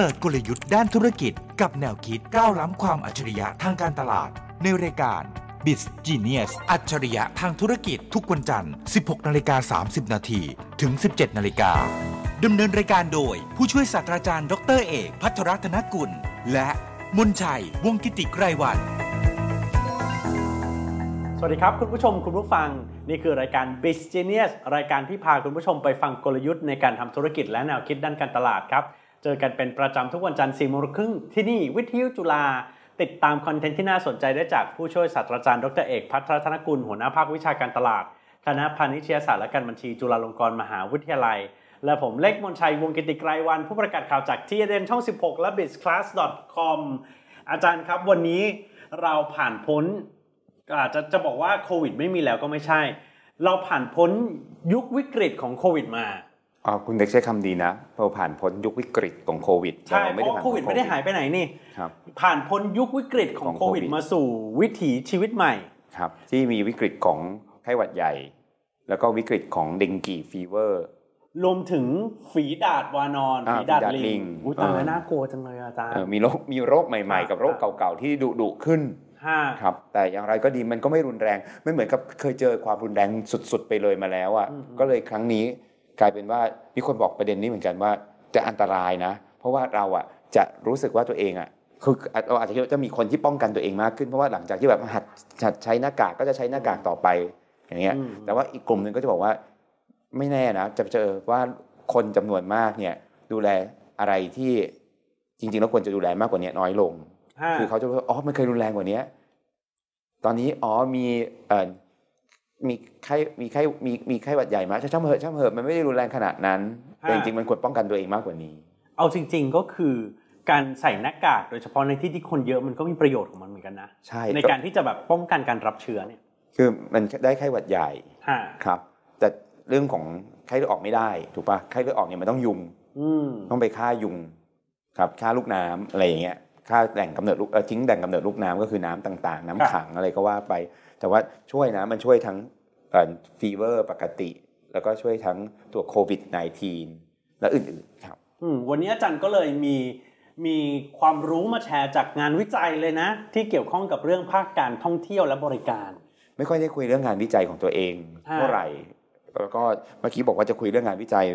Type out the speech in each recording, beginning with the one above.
ปิดกลยุทธ์ด้านธุรกิจ กับแนวคิดก้าวล้ำความอัจฉริยะทางการตลาด ในรายการ b i z Genius อัจฉริยะทางธุรกิจทุกวันจันทร์ 16นาฬิกา30นาทีถึง 17นาฬิกาดำเนินรายการโดย ผู้ช่วยศาสตราจารย์ ดรเอก พัทรธนกุล และมนชัย วงกิติไกรวัน สวัสดีครับ คุณผู้ชมคุณผู้ฟัง นี่คือรายการ b u s Genius รายการที่พาคุณผู้ชมไปฟังกลยุทธ์ในการทำธุรกิจและแนวคิดด้านการตลาดครับ เจอกันเป็นประจำทุกวันจันทร์4โมงครึ่งที่นี่วิทยุจุฬาติดตามคอนเทนต์ที่น่าสนใจได้จากผู้ช่วยศาสตราจารย์ดรเอกพัทรธนกุลหัวหน้าภาควิชาการตลาด คณะพาณิชยศาสตร์และการบัญชีจุฬาลงกรณ์มหาวิทยาลัย และผมเล็กมนชัยวงกิติไกรวัน ผู้ประกาศข่าวจากทีเดนช่อง 16 และ bizclass.com อาจารย์ครับวันนี้เราผ่านพ้นอาจจะจะบอกว่าโควิดไม่มีแล้วก็ไม่ใช่ เราผ่านพ้นยุควิกฤตของโควิดมา คุณเด็กใช้คำดีนะเราผ่านพ้นยุควิกฤตของโควิดใช่แต่เพไม่ได้ราะผ่านโควิดไม่ได้หายไปไหนนี่ครับผ่านพ้นยุควิกฤตของของโควิดโควิด มาสู่วิถีชีวิตใหม่ครับที่มีวิกฤตของไข้หวัดใหญ่ แล้วก็วิกฤตของ dengue fever รวมถึงฝีดาดวานอนอ่าฝีดาดฝีดาดลิลิงงอุ้ยตายแล้วเออน่ากลัวจังเลยอาจารย์เอ่อมีโรคมีโรคใหม่ๆ กับโรคเก่าๆที่ดุดุขึ้นห้าครับแต่อย่างไรก็ดีมันก็ไม่รุนแรงไม่เหมือนกับเคยเจอความรุนแรงสุดๆไปเลยมาแล้วอะก็เลยครั้งนี้ กลายเป็นว่ามีคนบอกประเด็นนี้เหมือนกันว่าจะอันตรายนะ เพราะว่าเราอะจะรู้สึกว่าตัวเองอะคือเราอาจจะคิดว่าจะมีคนที่ป้องกันตัวเองมากขึ้นเพราะว่าหลังจากที่แบบหัดหัดใช้หน้ากากก็จะใช้หน้ากากต่อไปอย่างเงี้ยแต่ว่าอีกกลุ่มหนึ่งก็จะบอกว่าไม่แน่นะจะเจอว่าคนจำนวนมากเนี่ยดูแลอะไรที่จริงๆแล้วควรจะดูแลมากกว่านี้น้อยลงห้าคือเขาจะว่าอ๋อมันเคยรุนแรงกว่านี้ตอนนี้อ๋อมีเอ่อ มีไข้มีไข้มีมีไข้หวัดใหญ่มาช่างๆเหอะช่างเหอะมันไม่ได้รุนแรงขนาดนั้น แต่จริงๆมันควรป้องกันตัวเองมากกว่านี้ เอาจริง ๆก็คือการใส่หน้ากากโดยเฉพาะในที่ที่คนเยอะมันก็มีประโยชน์ของมันเหมือนกันนะใช่ในการที่จะแบบป้องกันการรับเชื้อเนี่ยคือมันได้ไข้หวัดใหญ่ห้าครับ แต่เรื่องของไข้เลือดออกไม่ได้ถูกปะไข้เลือดออกเนี่ยมันต้องยุงอืมต้องไปฆ่ายุงครับฆ่าลูกน้ำอะไรอย่างเงี้ย ฆ่าแหล่งกำเนิดลูกเอ่อทิ้งแหล่งกำเนิดลูกน้ำก็คือน้ำต่างๆ น้ำขังอะไรก็ว่าไป แต่ว่าช่วยนะมันช่วยทั้งฟีเวอร์ปกติ แล้วก็ช่วยทั้งตัวโควิด -19 และอื่นๆครับอืมวันนี้อาจารย์ก็เลยมีมีความรู้มาแชร์จากงานวิจัยเลยนะ ที่เกี่ยวข้องกับเรื่องภาคการท่องเที่ยวและบริการ ไม่ค่อยได้คุยเรื่องงานวิจัยของตัวเองเท่าไหร่แล้วก็เมื่อกี้บอกว่าจะคุยเรื่องงานวิจัย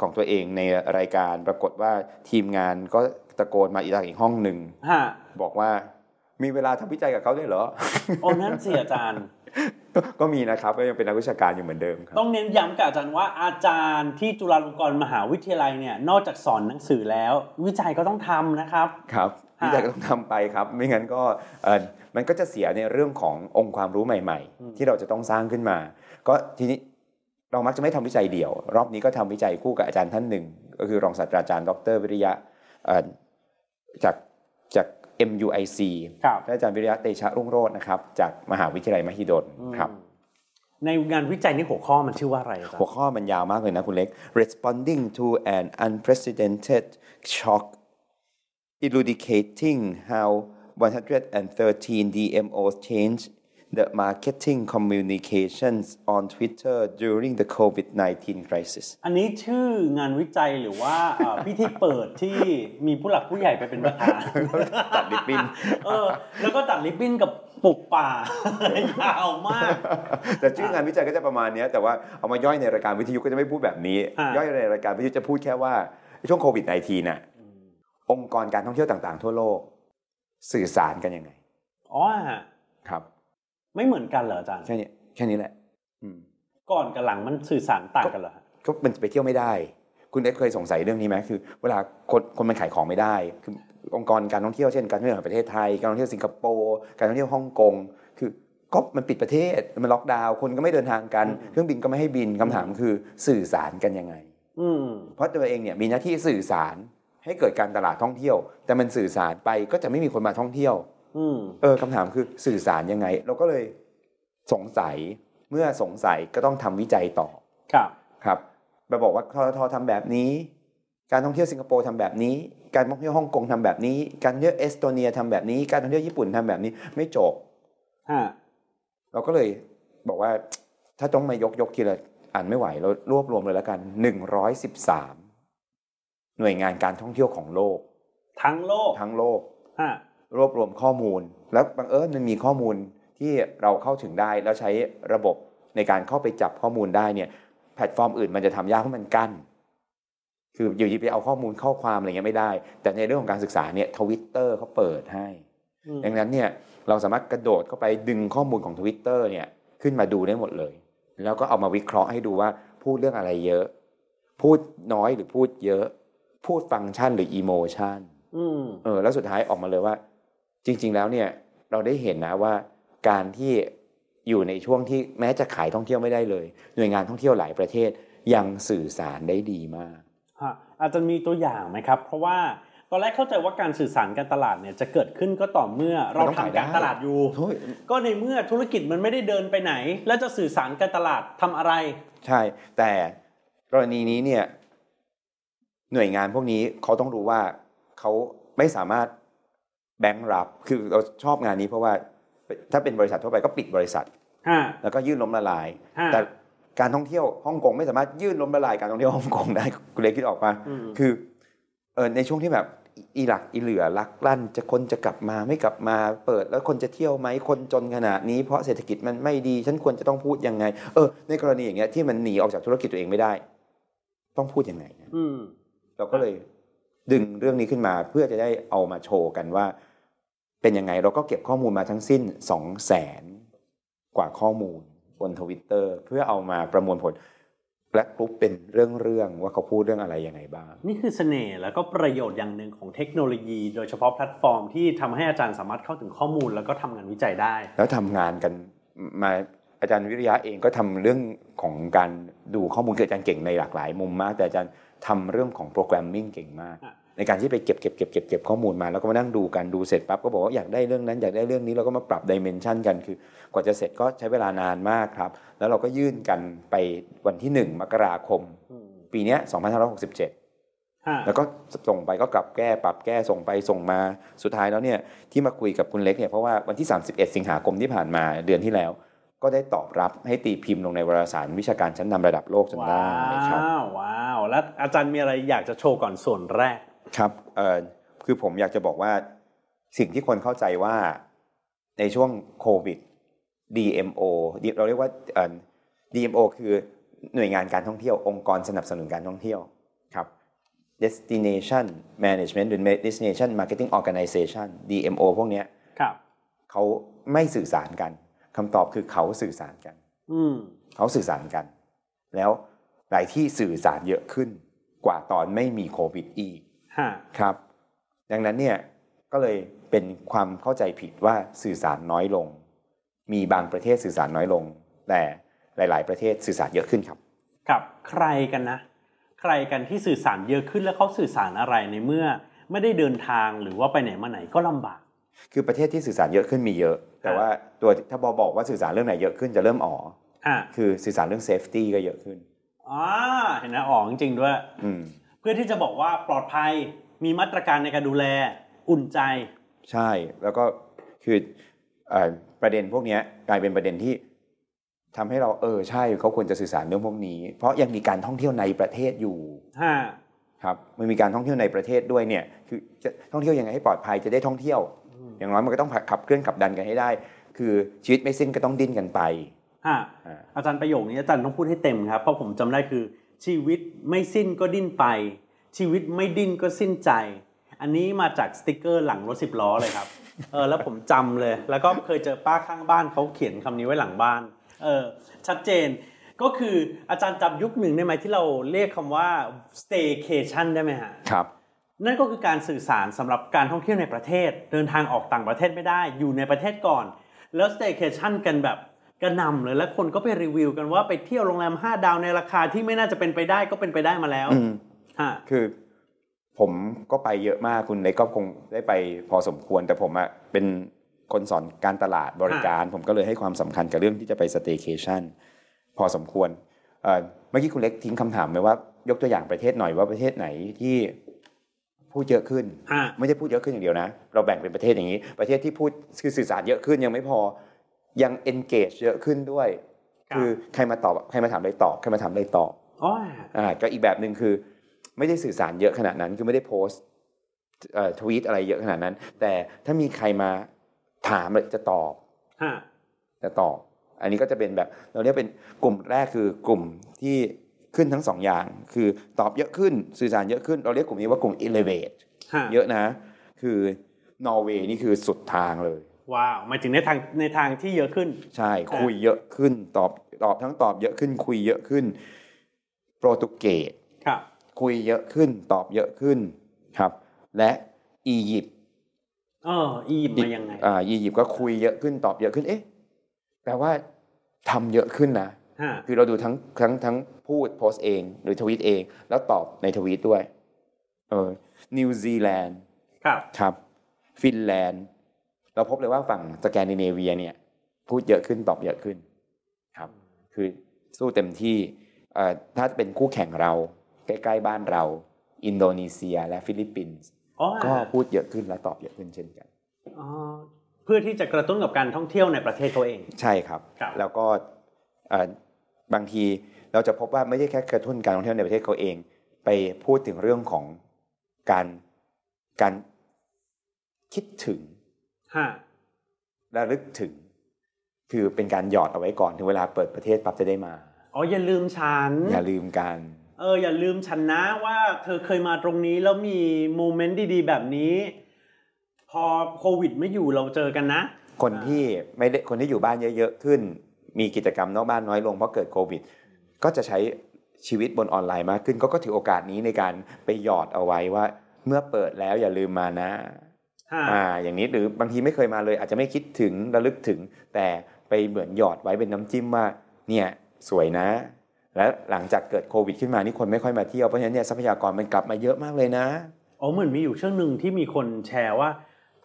ของตัวเองในรายการปรากฏว่าทีมงานก็ ตะโกนมาอีกอีกห้องหนึ่งฮะบอกว่ามีเวลาทำวิจัยกับเขาด้วยเหรอ โอ้นั่นสิอาจารย์ ก็มีนะครับก็ยังเป็นนักวิชาการอยู่เหมือนเดิมครับต้องเน้นย้ำกับอาจารย์ว่าอาจารย์ที่จุฬาลงกรณ์มหาวิทยาลัยเนี่ย นอกจากสอนหนังสือแล้ว วิจัยก็ต้องทำนะครับครับฮะวิจัยก็ต้องทำไปครับ ไม่งั้นก็เออมันก็จะเสียในเรื่องขององค์ความรู้ใหม่ ๆ ที่เราจะต้องสร้างขึ้นมา ก็ทีนี้เรามักจะไม่ทำวิจัยเดี่ยว รอบนี้ก็ทำวิจัยคู่กับอาจารย์ท่านหนึ่ง ก็คือรองศาสตราจารย์ ดรวิริยะเอ่อ จากจาก MUIC ครับและอาจารย์วิริยะเตชะรุ่งโรจน์นะครับ จากมหาวิทยาลัยมหิดลครับ ในงานวิจัยนี้หัวข้อมันชื่อว่าอะไรอาจารหัวย์ข้อมันยาวมากเลยนะคุณเล็ก responding to an unprecedented shock elucidating how 113 DMOs changed the marketing communications on Twitter during the COVID-19 crisis อันนี้ชื่องานวิจัยหรือว่าเอ่อพิธีเปิดที่มีผู้หลักผู้ใหญ่ไปเป็นประธานตัดริบบิ้นเออแล้วก็ตัดริบบิ้นกับปลูกป่ายาวมาก แต่ชื่องานวิจัยก็จะประมาณเนี้ยแต่ว่าเอามาย่อยในรายการวิทยุก็จะไม่พูดแบบนี้อ่าย่อยในรายการวิทยุจะพูดแค่ว่าช่วงโควิด -19 น่ะองค์กรการท่องเที่ยวต่างๆ ทั่วโลก สื่อสารกันยังไงอ๋อฮะครับ ไม่เหมือนกันเหรออาจารย์แค่นี้แค่นี้แหละอืมก่อนกับหลังมันสื่อสารต่างกันเหรอฮะก็มันไปเที่ยวไม่ได้ คุณเอ็กเคยสงสัยเรื่องนี้ไหมคือ เวลาคนคนมันขายของไม่ได้คือองค์กรการท่องเที่ยวเช่นการท่องเที่ยวแห่งประเทศไทยการท่องเที่ยวสิงคโปร์การท่องเที่ยวฮ่องกงคือก็มันปิดประเทศมันล็อกดาวน์คนก็ไม่เดินทางกัน เครื่องบินก็ไม่ให้บินคำถามคือสื่อสารกันยังไงอืมเพราะตัวเองเนี่ยมีหน้าที่สื่อสารให้เกิดการตลาดท่องเที่ยว แต่มันสื่อสารไปก็จะไม่มีคนมาท่องเที่ยวอืม เออคำถามคือสื่อสารยังไง เราก็เลยสงสัยเมื่อสงสัยก็ต้องทำวิจัยต่อครับครับมาบอกว่าททททำแบบนี้ การท่องเที่ยวสิงคโปร์ทำแบบนี้ การท่องเที่ยวฮ่องกงทำแบบนี้ การท่องเที่ยวเอสโตเนียทำแบบนี้ การท่องเที่ยวญี่ปุ่นทำแบบนี้ ไม่จบฮะเราก็เลยบอกว่าถ้าต้องมายกยกทีละอ่านไม่ไหวเรารวบรวมเลยแล้วกัน113หน่วยงานการท่องเที่ยวของโลก ทั้งโลกทั้งโลกฮะ รวบรวมข้อมูล แล้วบังเอิญมันมีข้อมูลที่เราเข้าถึงได้แล้วใช้ระบบในการเข้าไปจับข้อมูลได้เนี่ยแพลตฟอร์มอื่นมันจะทำยากเพราะมันกั้นคืออยู่ดีไปเอาข้อมูลข้อความอะไรเงี้ยไม่ได้ แต่ในเรื่องของการศึกษาเนี่ยทวิตเตอร์เขาเปิดให้อืมดังนั้นเนี่ยเราสามารถกระโดดเข้าไปดึงข้อมูลของ Twitter เนี่ยขึ้นมาดูได้หมดเลย แล้วก็เอามาวิเคราะห์ให้ดูว่าพูดเรื่องอะไรเยอะ พูดน้อยหรือพูดเยอะ พูดฟังก์ชันหรืออีโมชันอืมเออแล้วสุดท้ายออกมาเลยว่า จริง ๆ แล้วเนี่ยเราได้เห็นนะว่าการที่อยู่ในช่วงที่แม้จะขายท่องเที่ยวไม่ได้เลย หน่วยงานท่องเที่ยวหลายประเทศยังสื่อสารได้ดีมากฮะอาจจะมีตัวอย่างไหมครับ เพราะว่าตอนแรกเข้าใจว่าการสื่อสารการตลาดเนี่ยจะเกิดขึ้นก็ต่อเมื่อเรามันต้องขายทำการได้ตลาดอยู่โอ้ยก็ในเมื่อธุรกิจมันไม่ได้เดินไปไหน แล้วจะสื่อสารการตลาดทำอะไร ใช่ แต่กรณีนี้เนี่ยหน่วยงานพวกนี้เขาต้องรู้ว่าเขาไม่สามารถ แบงค์รับคือเราชอบงานนี้เพราะว่าถ้าเป็นบริษัททั่วไปก็ปิดบริษัทฮะแล้วก็ยื่นล้มละลายฮะแต่การท่องเที่ยวฮ่องกงไม่สามารถยื่นล้มละลายการท่องเที่ยวฮ่องกงได้คุณเล็กคิดออกปะอืมคือเออในช่วงที่แบบอีหลักอีเหลือลักลั่นจะคนจะกลับมาไม่กลับมาเปิดแล้วคนจะเที่ยวไหมคนจนขนาดนี้เพราะเศรษฐกิจมันไม่ดีฉันควรจะต้องพูดยังไง เออ ในกรณีอย่างเงี้ยที่มันหนีออกจากธุรกิจตัวเองไม่ได้ ต้องพูดยังไงนะอืมเราก็เลย ดึงเรื่องนี้ขึ้นมาเพื่อจะได้เอามาโชว์กันว่า เป็นยังไงเราก็เก็บข้อมูลมาทั้งสิ้นสองแสนกว่าข้อมูลบนทวิตเตอร์เพื่อเอามาประมวลผลและกรุ๊ปเป็นเรื่องๆว่าเขาพูดเรื่องอะไรยังไงบ้าง นี่คือเสน่ห์แล้วก็ประโยชน์อย่างหนึ่งของเทคโนโลยี โดยเฉพาะแพลตฟอร์มที่ทำให้อาจารย์สามารถเข้าถึงข้อมูลแล้วก็ทำงานวิจัยได้ แล้วทำงานกันมา อาจารย์วิริยะเองก็ทำเรื่องของการดูข้อมูลคืออาจารย์เก่งในหลากหลายมุมมาก แต่อาจารย์ทำเรื่องของ programming เก่งมากอะในการที่ไปเก็บเก็บเก็บเก็บเก็บข้อมูลมาแล้วก็มานั่งดูกันดูเสร็จปั๊บก็บอกว่าอยากได้เรื่องนั้นอยากได้เรื่องนี้เราก็มาปรับ dimension กันคือกว่าจะเสร็จก็ใช้เวลานานมากครับ แล้วเราก็ยื่นกันไปวันที่ 1 มกราคมอืมปีเนี้ย2567ฮะแล้วก็ส่งไปก็กลับแก้ปรับแก้ส่งไปส่งมาสุดท้ายแล้วเนี่ยที่มาคุยกับคุณเล็กเนี่ยเพราะว่าวันที่ 31 สิงหาคมที่ผ่านมาเดือนที่แล้ว ก็ได้ตอบรับให้ตีพิมพ์ลงในวารสารวิชาการชั้นนำระดับโลกจนได้ว้าครับวว้าวแล้วอาจารย์มีอะไรอยากจะโชว์ก่อนส่วนแรก ครับเอ่อคือผมอยากจะบอกว่า สิ่งที่คนเข้าใจว่าในช่วงโควิด DMO เราเรียกว่าเอ่อ DMO คือหน่วยงานการท่องเที่ยวองค์กรสนับสนุนการท่องเที่ยวครับ Destination Management หรือ Destination Marketing Organization DMO พวกเนี้ยครับเขาไม่สื่อสารกัน คำตอบคือเขาสื่อสารกัน อืมเขาสื่อสารกัน แล้วหลายที่สื่อสารเยอะขึ้น กว่าตอนไม่มีโควิดอีกฮะครับ ดังนั้นเนี่ยก็เลยเป็นความเข้าใจผิดว่าสื่อสารน้อยลง มีบางประเทศสื่อสารน้อยลง แต่หลาย ๆ ประเทศสื่อสารเยอะขึ้นครับ กับใครกันนะ ใครกันที่สื่อสารเยอะขึ้นแล้วเขาสื่อสารอะไรในเมื่อ ไม่ได้เดินทางหรือว่าไปไหนมาไหนก็ลำบาก คือประเทศที่สื่อสารเยอะขึ้นมีเยอะ แต่ว่าตัวถ้าบอบอกว่าสื่อสารเรื่องไหนเยอะขึ้นจะเริ่มอ๋อฮะคือสื่อสารเรื่องเซฟตี้ก็เยอะขึ้นอ่าเห็นนะอ๋อจริงๆด้วยอืมเพื่อที่จะบอกว่าปลอดภัยมีมาตรการในการดูแลอุ่นใจ ใช่แล้วก็คือเอ่อประเด็นพวกเนี้ยกลายเป็นประเด็นที่ทำให้เราเออใช่เขาควรจะสื่อสารเรื่องพวกนี้ เพราะยังมีการท่องเที่ยวในประเทศอยู่ฮะครับมันมีการท่องเที่ยวในประเทศด้วยเนี่ย คือจะท่องเที่ยวยังไงให้ปลอดภัยจะได้ท่องเที่ยว อย่างน้อยมันก็ต้องขับเคลื่อนขับดันกันให้ได้ คือชีวิตไม่สิ้นก็ต้องดิ้นกันไปฮะอ่าอาจารย์ประโยคนี้อาจารย์ต้องพูดให้เต็มครับเพราะผมจำได้คือชีวิตไม่สิ้นก็ดิ้นไป ชีวิตไม่ดิ้นก็สิ้นใจ อันนี้มาจากสติกเกอร์หลังรถสิบล้อเลยครับเออแล้วผมจำเลย แล้วก็เคยเจอป้าข้างบ้านเขาเขียนคำนี้ไว้หลังบ้านเออชัดเจนก็คืออาจารย์จำยุคหนึ่งได้ไหมที่เราเรียกคำว่า staycation ได้ไหมฮะครับ นั่นก็คือการสื่อสารสำหรับการท่องเที่ยวในประเทศ เดินทางออกต่างประเทศไม่ได้อยู่ในประเทศก่อน แล้ว staycation กันแบบกระหน่ำเลยแล้วคนก็ไปรีวิวกันว่าไปเที่ยวโรงแรม 5 ดาวในราคาที่ไม่น่าจะเป็นไปได้ก็เป็นไปได้มาแล้วอืมฮะคือ ผมก็ไปเยอะมากคุณเล็กก็คงได้ไปพอสมควรแต่ผมอะเป็นคนสอนการตลาดบริการ ผมก็เลยให้ความสำคัญกับเรื่องที่จะไปสเต y c a t i o n พอสมควรเอ่อเมื่อกี้คุณเล็กทิ้งคำถามไหมว่ายกตัวอย่างประเทศหน่อยว่าประเทศไหนที่ พูดเยอะขึ้นฮะไม่ได้พูดเยอะขึ้นอย่างเดียวนะ เราแบ่งเป็นประเทศอย่างนี้ ประเทศที่พูดคือสื่อสารเยอะขึ้นยังไม่พอยัง engage เยอะขึ้นด้วยครับคือใครมาตอบใครมาถามอะไรตอบใครมาถามอะไรตอบอ๋ออ่าก็อีกแบบหนึ่งคือ ไม่ได้สื่อสารเยอะขนาดนั้นคือไม่ได้โพสต์เอ่อทวีตอะไรเยอะขนาดนั้น แต่ถ้ามีใครมาถามเลยจะตอบฮะจะตอบ อันนี้ก็จะเป็นแบบเราเรียกเป็นกลุ่มแรกคือกลุ่มที่ ขึ้นทั้งสองอย่าง คือตอบเยอะขึ้นสื่อสารเยอะขึ้น เราเรียกกลุ่มนี้ว่ากลุ่ม elevate ฮะเยอะนะ คือนอร์เวย์นี่คือสุดทางเลย ว้าวหมายถึงในทางในทางที่เยอะขึ้น ใช่คุยเยอะขึ้นตอบตอบทั้งตอบเยอะขึ้น คุยเยอะขึ้น โปรตุเกสครับ คุยเยอะขึ้น ตอบเยอะขึ้นครับ และอียิปต์เอออียิปต์มายังไงอ่าอียิปต์ก็คุยเยอะขึ้นตอบเยอะขึ้น เอ๊ะแปลว่าทำเยอะขึ้นนะฮะ คือเราดูทั้งทั้งทั้งพูดโพสต์เอง หรือทวีตเอง แล้วตอบในทวีตด้วย เออ นิวซีแลนด์ครับครับ ฟินแลนด์ เราพบเลยว่าฝั่งสแกนดิเนเวียเนี่ย พูดเยอะขึ้นตอบเยอะขึ้น ครับ คือสู้เต็มที่เอ่อถ้าเป็นคู่แข่งเรา ใกล้ๆบ้านเรา อินโดนีเซียและฟิลิปปินส์อ๋อก็พูดเยอะขึ้นและตอบเยอะขึ้นเช่นกันอ๋อเพื่อที่จะกระตุ้นกับการท่องเที่ยวในประเทศเขาเอง ใช่ครับครับแล้วก็เอ่อ บางทีเราจะพบว่าไม่ใช่แค่กระตุ้นการท่องเที่ยวในประเทศเขาเอง ไปพูดถึงเรื่องของการการคิดถึงฮะระลึกถึง คือเป็นการหยอดเอาไว้ก่อนถึงเวลาเปิดประเทศปั๊บจะได้มาอ๋ออย่าลืมฉัน อย่าลืมกันเอออย่าลืมฉันนะว่าเธอเคยมาตรงนี้แล้วมีโมเมนต์ดีๆ แบบนี้ พอโควิดไม่อยู่เราเจอกันนะ คนที่ไม่ได้คนที่อยู่บ้านเยอะๆขึ้น มีกิจกรรมนอกบ้านน้อยลงเพราะเกิดโควิด ก็จะใช้ชีวิตบนออนไลน์มากขึ้นก็ก็ถือโอกาสนี้ในการไปหยอดเอาไว้ว่า เมื่อเปิดแล้วอย่าลืมมานะฮะอ่าอย่างนี้หรือบางทีไม่เคยมาเลย อาจจะไม่คิดถึงระลึกถึง แต่ไปเหมือนหยอดไว้เป็นน้ำจิ้มว่าเนี่ยสวยนะ และหลังจากเกิดโควิดขึ้นมานี่คนไม่ค่อยมาเที่ยวเพราะฉะนั้นเนี่ยทรัพยากรมันกลับมาเยอะมากเลยนะอ๋อเหมือนมีอยู่ช่วงหนึ่งที่มีคนแชร์ว่า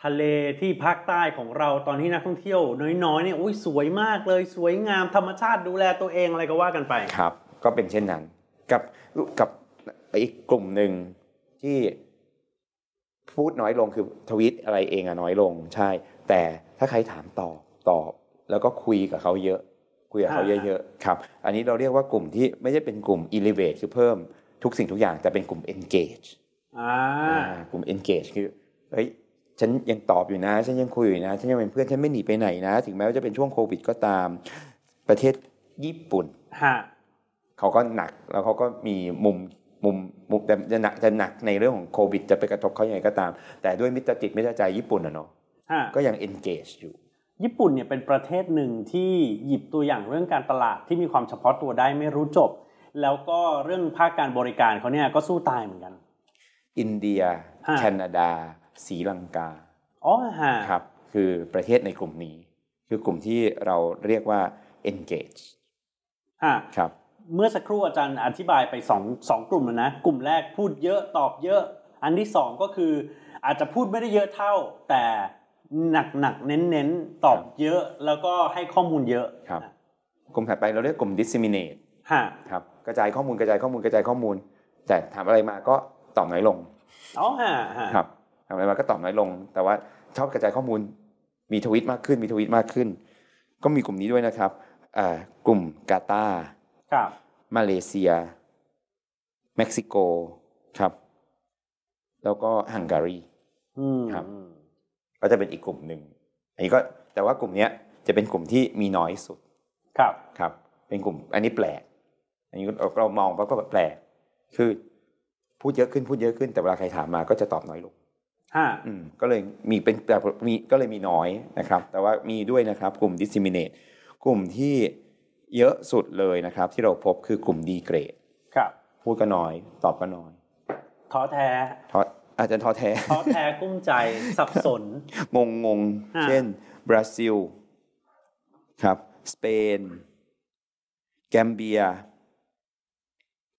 ทะเลที่ภาคใต้ของเราตอนที่นักท่องเที่ยวน้อยๆเนี่ยอุ้ยสวยมากเลยสวยงามธรรมชาติดูแลตัวเองอะไรก็ว่ากันไปครับ ก็เป็นเช่นนั้น กับกับอีกกลุ่มหนึ่งที่พูดน้อยลงคือทวิตอะไรเองอะน้อยลงใช่ แต่ถ้าใครถามตอบตอบ แล้วก็คุยกับเขาเยอะ คุยกับเขาอ่าเยอะๆครับ อันนี้เราเรียกว่ากลุ่มที่ไม่ใช่เป็นกลุ่ม elevate คือเพิ่มทุกสิ่งทุกอย่างแต่เป็นกลุ่ม engage อ่าอ่ากลุ่ม engage คือเฮ้ย ฉันยังตอบอยู่นะ ฉันยังคุยอยู่นะ ฉันยังเป็นเพื่อน ฉันไม่หนีไปไหนนะ ถึงแม้ว่าจะเป็นช่วงโควิดก็ตาม ประเทศญี่ปุ่นฮะเขาก็หนัก แล้วเขาก็มีมุมมุมมุมจะจะหนักจะหนักในเรื่องของโควิด จะไปกระทบเขาอย่างไรก็ตาม แต่ด้วยมิตรจิตมิตรใจญี่ปุ่นอะเนาะฮะก็ยัง engage อยู่ ญี่ปุ่นเนี่ยเป็นประเทศหนึ่งที่หยิบตัวอย่างเรื่องการตลาดที่มีความเฉพาะตัวได้ไม่รู้จบ แล้วก็เรื่องภาคการบริการเขาเนี่ยก็สู้ตายเหมือนกัน อินเดียฮะแคนาดา ศรีลังกาอ๋อฮะครับ คือประเทศในกลุ่มนี้ คือกลุ่มที่เราเรียกว่า engage ฮะครับ เมื่อสักครู่อาจารย์อธิบายไปสองสองกลุ่มแล้วนะ กลุ่มแรกพูดเยอะตอบเยอะ อันที่สองก็คืออาจจะพูดไม่ได้เยอะเท่า แต่หนักหนักๆเน้นเน้นๆตอบเยอะแล้วก็ให้ข้อมูลเยอะครับกลุ่มถัดไปเราเรียกกลุ่ม disseminate ฮะครับกระจายข้อมูลกระจายข้อมูลกระจายข้อมูล แต่ถามอะไรมาก็ตอบน้อยลงอ๋อฮะฮะครับ ทำอะไรมาก็ตอบน้อยลง แต่ว่าชอบกระจายข้อมูลมีทวิตมากขึ้นมีทวิตมากขึ้น ก็มีกลุ่มนี้ด้วยนะครับอ่ากลุ่มกาตาร์ครับมาเลเซีย เม็กซิโกครับ แล้วก็ฮังการีอืมครับก็จะเป็นอีกกลุ่มหนึ่งอันนี้ก็แต่ว่ากลุ่มเนี้ยจะเป็นกลุ่มที่มีน้อยสุดครับครับ เป็นกลุ่มอันนี้แปลก อันนี้เราเรามองว่าก็แบบแปลกคือพูดเยอะขึ้นพูดเยอะขึ้นแต่เวลาใครถามมาก็จะตอบน้อยลงฮะอืม ก็เลยมีเป็นแต่มีก็เลยมีน้อยนะครับ แต่ว่ามีด้วยนะครับกลุ่ม disseminate กลุ่มที่เยอะสุดเลยนะครับ ที่เราพบคือกลุ่ม degrade ครับพูดก็น้อย ตอบก็น้อยท้อแท้ท้ออาจจะท้อแท้ท้อแท้กุ้มใจสับสน งงงงอ่าเช่น บราซิล ครับ สเปน แกมเบีย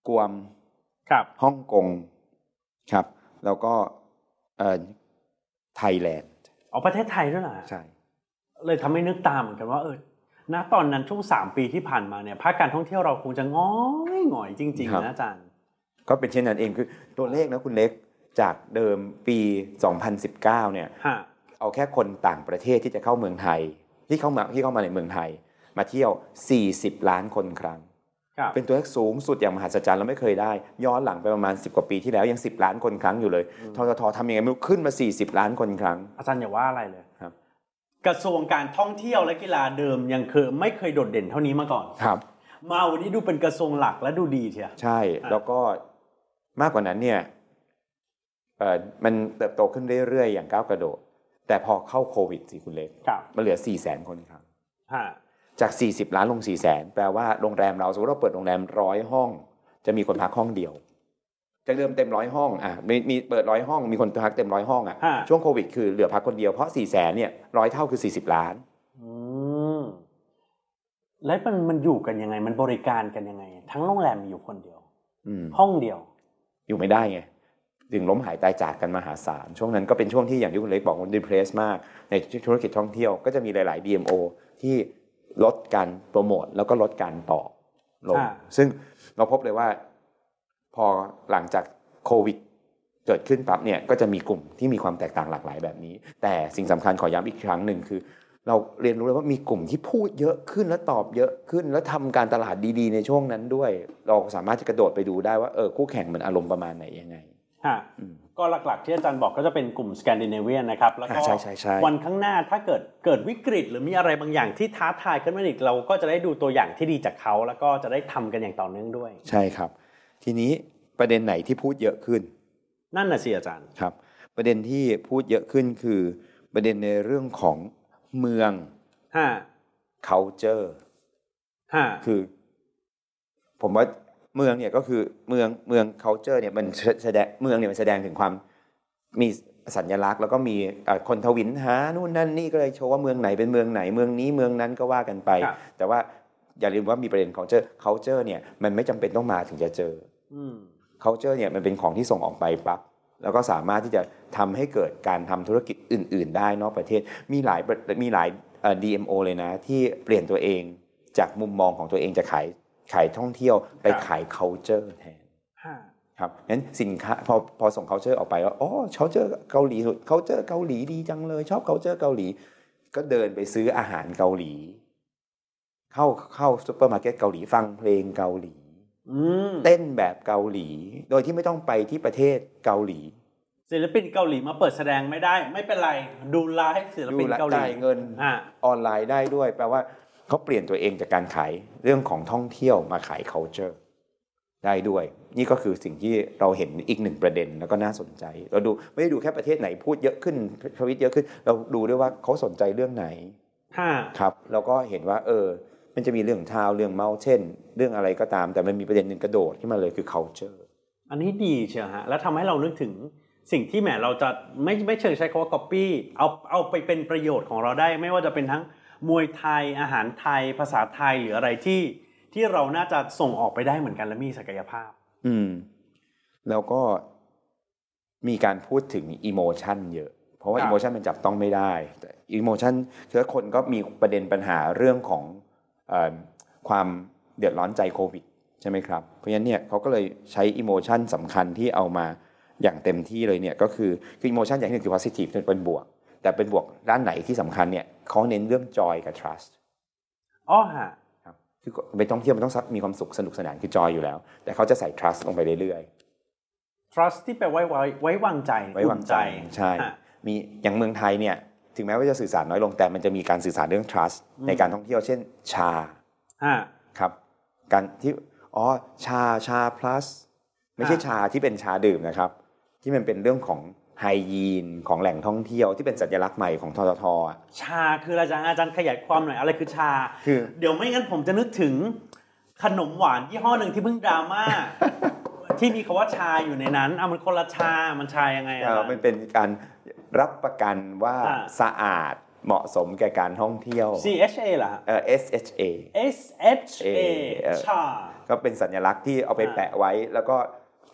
กวมครับฮ่องกงครับ แล้วก็เอ่อ ไทยแลนด์เอาประเทศไทยด้วยเหรอใช่ เลยทำให้นึกตามเหมือนกันว่าเออณตอนนั้นช่วงสามปีที่ผ่านมาเนี่ยภาคการท่องเที่ยวเราคงจะง้อยหงอยจริงครับๆนะอาจารย์ ก็เป็นเช่นนั้นเองคือตัวเลขนะคุณเล็กจากเดิมปี 2019 เนี่ยฮะเอาแค่คนต่างประเทศที่จะเข้าเมืองไทย ที่เข้ามาที่เข้ามาในเมืองไทย มาเที่ยว 40 ล้านคนครั้งครับ เป็นตัวเลขสูงสุดอย่างมหัศจรรย์เราไม่เคยได้ ย้อนหลังไปประมาณ 10 กว่าปีที่แล้วยัง 10 ล้านคนครั้งอยู่เลยททททำยังไงไม่รู้ขึ้นมา 40 ล้านคนครั้ง อาจารย์อย่าว่าอะไรเลยครับกระทรวงการท่องเที่ยวและกีฬาเดิมยังเคยไม่เคยโดดเด่นเท่านี้มาก่อนครับ มาวันนี้ดูเป็นกระทรวงหลักและดูดีเชียวใช่แล้วก็มากกว่านั้นเนี่ยเอ่อมันเติบโตขึ้นเรื่อยๆอย่างก้าวกระโดด แต่พอเข้าโควิดสิคุณเล็กครับมันเหลือ4 0 0 0 0 0คนครั้งฮะ จาก 40 ล้านลง4 0 0 0 0 0 แปลว่าโรงแรมเราสมมติเราเปิดโรงแรมร้อยห้อง จะมีคนพักห้องเดียวจากเดิมเต็มร้อยห้องอะมีมีเปิดร้อยห้องมีคนพักเต็มร้อยห้องอะฮะช่วงโควิดคือเหลือพักคนเดียวเพราะ4 0 0 0 0 0เนี่ยร้อยเท่าคือ40ล้านอืมแล้วมันมันอยู่กันยังไง มันบริการกันยังไง ทั้งโรงแรมมีอยู่คนเดียวอืมห้องเดียว อยู่ไม่ได้ไงถึงล้มหายตายจากกันมหาศาลช่วงนั้นก็เป็นช่วงที่อย่างที่คุณเล็กบอกมันดีเพรสมาก ในธุรกิจท่องเที่ยวก็จะมีหลาย ๆ DMO ที่ ลดการโปรโมทแล้วก็ลดการต่อลงอ่าซึ่งเราพบเลยว่า พอหลังจากโควิดเกิดขึ้นปั๊บเนี่ยก็จะมีกลุ่มที่มีความแตกต่างหลากหลายแบบนี้ แต่สิ่งสำคัญขอย้ำอีกครั้งหนึ่งคือ เราเรียนรู้เลยว่ามีกลุ่มที่พูดเยอะขึ้นและตอบเยอะขึ้น แล้วทำการตลาดดีๆ ในช่วงนั้นด้วย เราสามารถจะกระโดดไปดูได้ว่าเออคู่แข่งมันอารมณ์ประมาณไหนยังไง ฮะก็หลักๆที่อาจารย์บอกก็จะเป็นกลุ่มสแกนดิเนเวียนนะครับ แล้วก็อ่าใช่ใช่ใช่วันข้างหน้าถ้าเกิดเกิดวิกฤต หรือมีอะไรบางอย่างที่ท้าทายขึ้นมาอีกเราก็จะได้ดูตัวอย่างที่ดีจากเขา แล้วก็จะได้ทำกันอย่างต่อเนื่องด้วย ใช่ครับ ทีนี้ประเด็นไหนที่พูดเยอะขึ้น นั่นน่ะสิอาจารย์ครับ ประเด็นที่พูดเยอะขึ้นคือ ประเด็นในเรื่องของเมืองฮะ culture ฮะคือ ผมว่า เมืองเนี่ยก็คือเมืองเมือง culture เนี่ยมันแสดงเมืองเนี่ยมันแสดงถึงความมีสัญลักษณ์ แล้วก็มีเอ่อคนทวินหานู่นนั่นนี่ก็เลยโชว์ว่าเมืองไหนเป็นเมืองไหนเมืองนี้เมืองนั้นก็ว่ากันไปครับแต่ว่าอย่าลืมว่ามีประเด็น culture culture เนี่ยมันไม่จำเป็นต้องมาถึงจะเจออืม culture เนี่ยมันเป็นของที่ส่งออกไปปั๊บแล้วก็สามารถที่จะทำให้เกิดการทำธุรกิจอื่น ๆ ได้นอกประเทศมีหลายมีหลายเอ่อ DMO เลยนะ ที่เปลี่ยนตัวเองจากมุมมองของตัวเองจะขาย ขายท่องเที่ยวไปครับขาย culture แทนฮะครับงั้นสินค้าพอพอส่ง culture ออกไปว่าอ๋อ culture เกาหลี culture เกาหลีดีจังเลย ชอบ culture เกาหลี ก็เดินไปซื้ออาหารเกาหลี เข้าเข้าซูเปอร์มาร์เก็ตเกาหลีฟังเพลงเกาหลีอืมเต้นแบบเกาหลี โดยที่ไม่ต้องไปที่ประเทศเกาหลี ศิลปินเกาหลีมาเปิดแสดงไม่ได้ ไม่เป็นไร ดูไลฟ์ศิลปินดูแลเกาหลีจ่ายเงินอ่าออนไลน์ได้ด้วย แปลว่า เขาเปลี่ยนตัวเองจากการขายเรื่องของท่องเที่ยวมาขาย culture ได้ด้วย นี่ก็คือสิ่งที่เราเห็นอีกหนึ่งประเด็นแล้วก็น่าสนใจ เราดูไม่ได้ดูแค่ประเทศไหนพูดเยอะขึ้นทวิตเยอะขึ้น เราดูด้วยว่าเขาสนใจเรื่องไหนฮะครับแล้วก็เห็นว่า เออ มันจะมีเรื่องทาวเรื่องเมาเช่น เรื่องอะไรก็ตาม แต่มันมีประเด็นหนึ่งกระโดดขึ้นมาเลยคือ culture อันนี้ดีเชียวฮะแล้วทำให้เรานึกถึงสิ่งที่แหมเราจะไม่ไม่เชิงใช้คำว่า copy เอาเอาไปเป็นประโยชน์ของเราได้ ไม่ว่าจะเป็นทั้ง มวยไทยอาหารไทยภาษาไทยหรืออะไรที่ที่เราน่าจะส่งออกไปได้เหมือนกันและมีศักยภาพ อืม แล้วก็มีการพูดถึงอิโมชันเยอะ เพราะว่าครับอิโมชันมันจับต้องไม่ได้แต่อิโมชันคือคนก็มีประเด็นปัญหาเรื่องของเออความเดือดร้อนใจโควิดใช่ไหมครับ เพราะฉะนั้นเนี่ยเขาก็เลยใช้อิโมชันสำคัญที่เอามาอย่างเต็มที่เลยเนี่ยก็คือคืออิโมชันอย่างที่หนึ่งคือ positive เป็นบวก แต่เป็นบวกด้านไหนที่สำคัญเนี่ยเขาเน้นเรื่อง joy กับ trust อ๋อฮะครับคือไปท่องเที่ยวมันต้องมีความสุขสนุกสนานคือ joy อยู่แล้ว แต่เขาจะใส่ trust ลงไปเรื่อยๆ trust ที่แปลไว้ไว้ไว้วางใจไว้วางใจอุ่นใช่ฮะมีอย่างเมืองไทยเนี่ยถึงแม้ว่าจะสื่อสารน้อยลงแต่มันจะมีการสื่อสารเรื่อง trust ในการท่องเที่ยวเช่น ชาฮะครับ การที่อ๋อชาชา plus ไม่ใช่อ่าชาที่เป็นชาดื่มนะครับ ที่มันเป็นเรื่องของ ไฮยีนของแหล่งท่องเที่ยวที่เป็นสัญลักษณ์ใหม่ของทททอะชาคืออะไรอาจารย์อาจารย์ขยายความหน่อยอะไรคือชาคือเดี๋ยวไม่งั้นผมจะนึกถึงขนมหวานยี่ห้อหนึ่งที่เพิ่งดราม่าที่มีคาว่าชาอยู่ในนั้นเอามันคนละชา มันชายังไงเอ่อะอมันเป็นการรับประกันว่าอ่าสะอาดเหมาะสมแก่การท่องเที่ยว C H A เหรอฮะเอ่อ SHA S H A เออชา ก็เป็นสัญลักษณ์ที่เอาไปอ่าแปะไว้ แล้วก็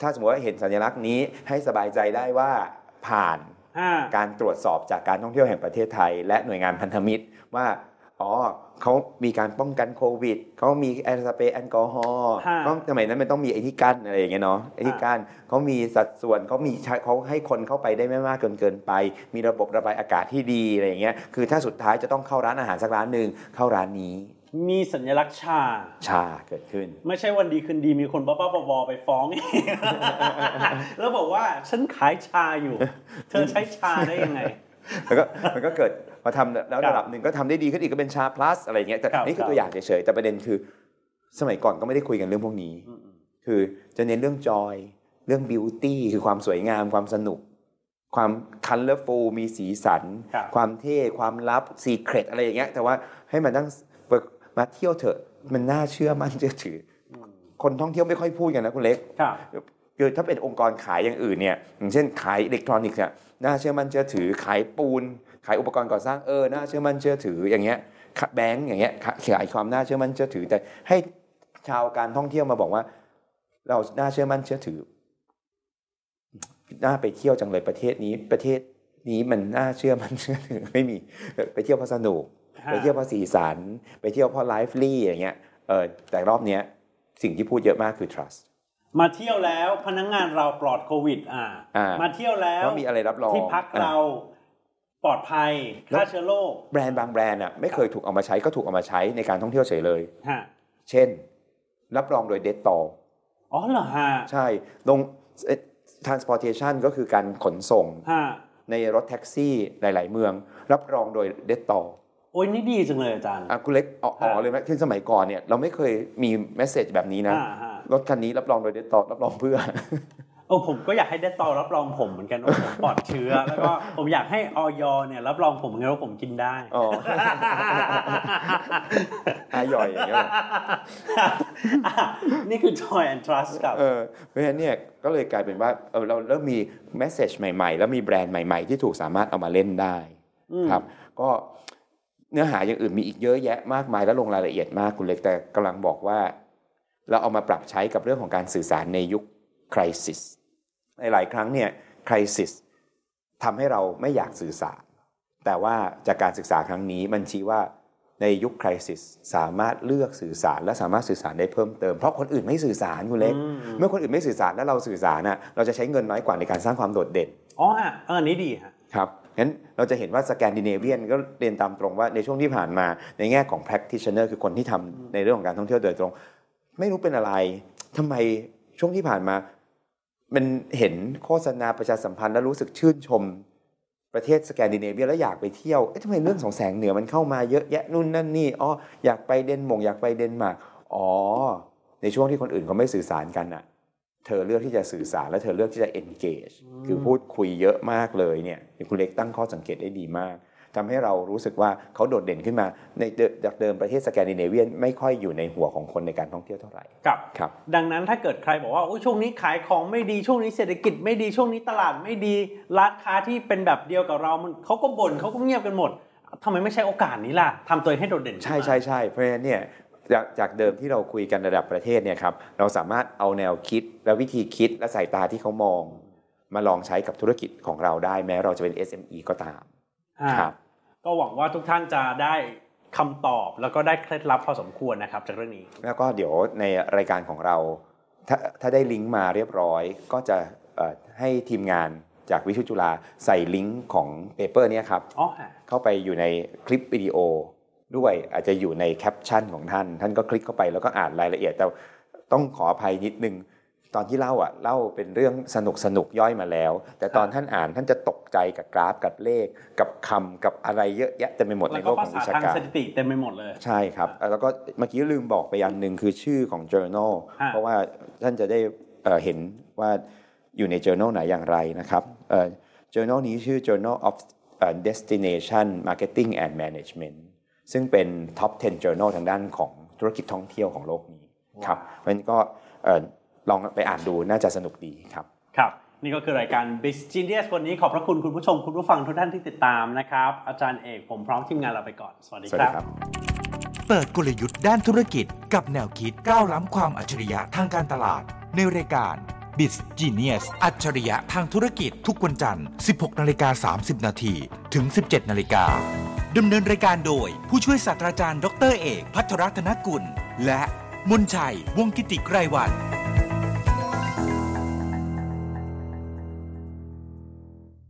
ถ้าสมมติว่าเห็นสัญลักษณ์นี้ให้สบายใจได้ว่า ผ่านห้าการตรวจสอบจากการท่องเที่ยวแห่งประเทศไทย และหน่วยงานพันธมิตรว่าอ๋อเขามีการป้องกันโควิดเขามีแอลสเปรย์แอลกอฮอล์ฮะเขาสมัยนั้นมันต้องมีไอ้ที่กั้นอะไรอย่างเงี้ยเนาะไอ้ที่กั้นเขามีสัดส่วนเขามีใช้เขาให้คนเข้าไปได้ไม่มากเกินเกินไป มีระบบระบายอากาศที่ดีอะไรอย่างเงี้ยคือถ้าสุดท้ายจะต้องเข้าร้านอาหารสักร้านหนึ่งเข้าร้านนี้ มีสัญลักษณ์ชา ชาเกิดขึ้น ไม่ใช่วันดีคืนดีมีคนบ้าๆบอๆไปฟ้องเอง แล้วบอกว่าฉันขายชาอยู่ เธอใช้ชาได้ยังไงแล้วก็มันก็เกิดพอทำแล้วระดับหนึ่งก็ทำได้ดีขึ้นอีกก็เป็นชา plus อะไรอย่างเงี้ยแต่ครับนี่คืครัอบตัวอย่างเฉยๆแต่ประเด็นคือ สมัยก่อนก็ไม่ได้คุยกันเรื่องพวกนี้ คือจะเน้นเรื่อง joy เรื่อง beauty คือความสวยงามความสนุก ความ colorfulีสีสันครับความเท่ความลับ secret อะไรอย่างเงี้ยแต่ว่าให้มันตั้ง มาเที่ยวเถอะมันน่าเชื่อมั่นเชื่อถือคนท่องเที่ยวไม่ค่อยพูดกันนะคุณเล็กครับคือถ้าเป็นองค์กรขายอย่างอื่นเนี่ยอย่างเช่นขายอิเล็กทรอนิกส์เนี่ยน่าเชื่อมั่นเชื่อถือ ขายปูน ขายอุปกรณ์ก่อสร้างเออน่าเชื่อมั่นเชื่อถืออย่างเงี้ยขายแบงก์อย่างเงี้ยขายความน่าเชื่อมั่นเชื่อถือ แต่ให้ชาวการท่องเที่ยวมาบอกว่า เราน่าเชื่อมั่นเชื่อถือน่าไปเที่ยวจังเลยประเทศนี้ประเทศนี้มันน่าเชื่อมั่นเชื่อถือไม่มีไปเที่ยวเพราะสนุกฮะ ไปเที่ยวเพราะสีสันไปเที่ยวเพราะไลฟ์ลี่อย่างเงี้ยเออแต่รอบเนี้ยสิ่งที่พูดเยอะมากคือ trust มาเที่ยวแล้วพนักงานเราปลอดโควิด อ่าอ่ามาเที่ยวแล้วว่ามีอะไรรับรองที่พักอ่าเราปลอดภัยแล้วฆ่าเชื้อโรคแบรนด์บางแบรนด์อะไม่เคยถูกเอามาใช้ก็ถูกเอามาใช้ในการท่องเที่ยวเฉยเลยฮะเช่น รับรองโดย Dettol อ๋อเหรอฮะใช่ลงเอ่อ transportation ก็คือการขนส่งฮะในรถแท็กซี่หลาย ๆ เมือง รับรองโดย Dettolโอ้ยนี่ดีจังเลยอาจารย์ อะคุณเล็กอ๋ออ๋อฮะเลยไหมที่สมัยก่อนเนี่ยเราไม่เคยมี message แบบนี้นะอ่าฮะรถคันนี้รับรองโดย Dettol รับรองเพื่อเออผมก็อยากให้ได้ตอรับรองผมเหมือนกันว่าผมปลอดเชื้อ แล้วก็ผมอยากให้ออยเนี่ยรับรองผมเหมือนกันว่าผมกินได้อ๋ออาย่อยอย่างเงี้ยเหรอนี่คือ joy and trust ครับเออเพราะฉะนั้นเนี่ยก็เลยกลายเป็นว่าเออเราเริ่มมีเมสเซจใหม่ ๆ แล้วมีแบรนด์ใหม่ ๆ ที่ถูกสามารถเอามาเล่นได้ครับ ก็ เนื้อหาอย่างอื่นมีอีกเยอะแยะมากมายแล้วลงรายละเอียดมากคุณเล็กแต่กำลังบอกว่า เราเอามาปรับใช้กับเรื่องของการสื่อสารในยุคคริสิสในหลายครั้งเนี่ยคริสิสทำให้เราไม่อยากสื่อสาร แต่ว่าจากการศึกษาครั้งนี้มันชี้ว่าในยุคคริสิสสามารถเลือกสื่อสารและสามารถสื่อสารได้เพิ่มเติมเพราะคนอื่นไม่สื่อสารคุณเล็ก เมื่อคนอื่นไม่สื่อสารแล้วเราสื่อสารน่ะเราจะใช้เงินน้อยกว่าในการสร้างความโดดเด่นอ๋อฮะเอออันนี้ดีฮะครับ งั้นเราจะเห็นว่าสแกนดิเนเวียนก็เรียนตามตรงว่าในช่วงที่ผ่านมาในแง่ของ practitioner คือคนที่ทำในเรื่องของการท่องเที่ยวโดยตรง ไม่รู้เป็นอะไรทำไมช่วงที่ผ่านมา มันเห็นโฆษณาประชาสัมพันธ์แล้วรู้สึกชื่นชมประเทศสแกนดิเนเวียแล้วอยากไปเที่ยว เอ๊ะทำไมเรื่องของแสงเหนือมันเข้ามาเยอะแยะนู่นนั่นนี่อ๋ออยากไปเดนมงอยากไปเดนมาร์กอ๋อ ในช่วงที่คนอื่นเขาไม่สื่อสารกันน่ะ เธอเลือกที่จะสื่อสารและเธอเลือกที่จะ engage คือพูดคุยเยอะมากเลยเนี่ยคุณเล็กตั้งข้อสังเกตได้ดีมากทำให้เรารู้สึกว่าเขาโดดเด่นขึ้นมาในเดิมจากเดิมประเทศสแกนดิเนเวียนไม่ค่อยอยู่ในหัวของคนในการท่องเที่ยวเท่าไหร่กับครับ ดังนั้นถ้าเกิดใครบอกว่าโอ้ยช่วงนี้ขายของไม่ดีช่วงนี้เศรษฐกิจไม่ดีช่วงนี้ตลาดไม่ดีร้านค้าที่เป็นแบบเดียวกับเรามันเขาก็บ่นเขาก็เงียบกันหมดทำไมไม่ใช่โอกาสนี้ล่ะทำตัวเองให้โดดเด่นขึ้นใช่มาใช่ใช่เพราะฉะนั้นเนี่ย จากจากเดิมที่เราคุยกันระดับประเทศเนี่ยครับเราสามารถเอาแนวคิดและวิธีคิดและสายตาที่เขามอง มาลองใช้กับธุรกิจของเราได้แม้เราจะเป็น SME ก็ตามอ่าครับก็หวังว่าทุกท่านจะได้คำตอบแล้วก็ได้เคล็ดลับพอสมควรนะครับจากเรื่องนี้ แล้วก็เดี๋ยวในรายการของเราถ้าถ้าได้ลิงก์มาเรียบร้อย ก็จะเอ่อให้ทีมงานจากวิทยุจุฬาใส่ลิงก์ของ paper เนี้ยครับอ๋อฮะเข้าไปอยู่ในคลิปวิดีโอ ด้วยอาจจะอยู่ในแคปชั่นของท่าน ท่านก็คลิกเข้าไปแล้วก็อ่านรายละเอียดแต่ต้องขออภัยนิดนึงตอนที่เล่าอะเล่าเป็นเรื่องสนุกสนุกย่อยมาแล้ว แต่ตอนท่านอ่านท่านจะตกใจกับกราฟกับเลข กับคำกับอะไรเยอะแยะเต็มไปหมดในแล้วโลก็กขภาองษาวิชาทางการสถิติเต็มไปหมดเลยใช่ครับเอ่อแล้วก็เมื่อกี้ลืมบอกไปอันหนึ่งคือชื่อของ journal ฮะเพราะว่าท่านจะได้เอ่อเห็นว่าอยู่ใน journal ไหนอย่างไรนะครับเอ่อ journal นี้ชื่อ journal of เอ่อ destination marketing and management ซึ่งเป็น top 10 journal ทางด้านของธุรกิจท่องเที่ยวของโลกนี้ครับเพราะฉะนั้นก็เอ่อลองไปอ่านดูน่าจะสนุกดีครับครับนี่ก็คือรายการ b u s i n e s s วันนี้ขอบพระคุณคุณผู้ชมคุณผู้ฟังทุกท่านที่ติดตามนะครับ อาจารย์เอกผมพร้อมทีมงานเราไปก่อน สวัสดีสวัสคดีรับครับ เปิดกลยุทธ์ด้านธุรกิจกับแนวคิดก้าวล้ำความอัจฉริยะทางการตลาด ในรายการ b i z Genius อัจฉริยะทางธุรกิจทุกวันจันทร์ 16 นาฬิกา 30 นาทีถึง 17 นาฬิกาดำเนินรายการโดย ผู้ช่วยศาสตราจารย์ ดรเอก พัทรรัตนกุล และมนชัย วงศ์กิติไกรวัน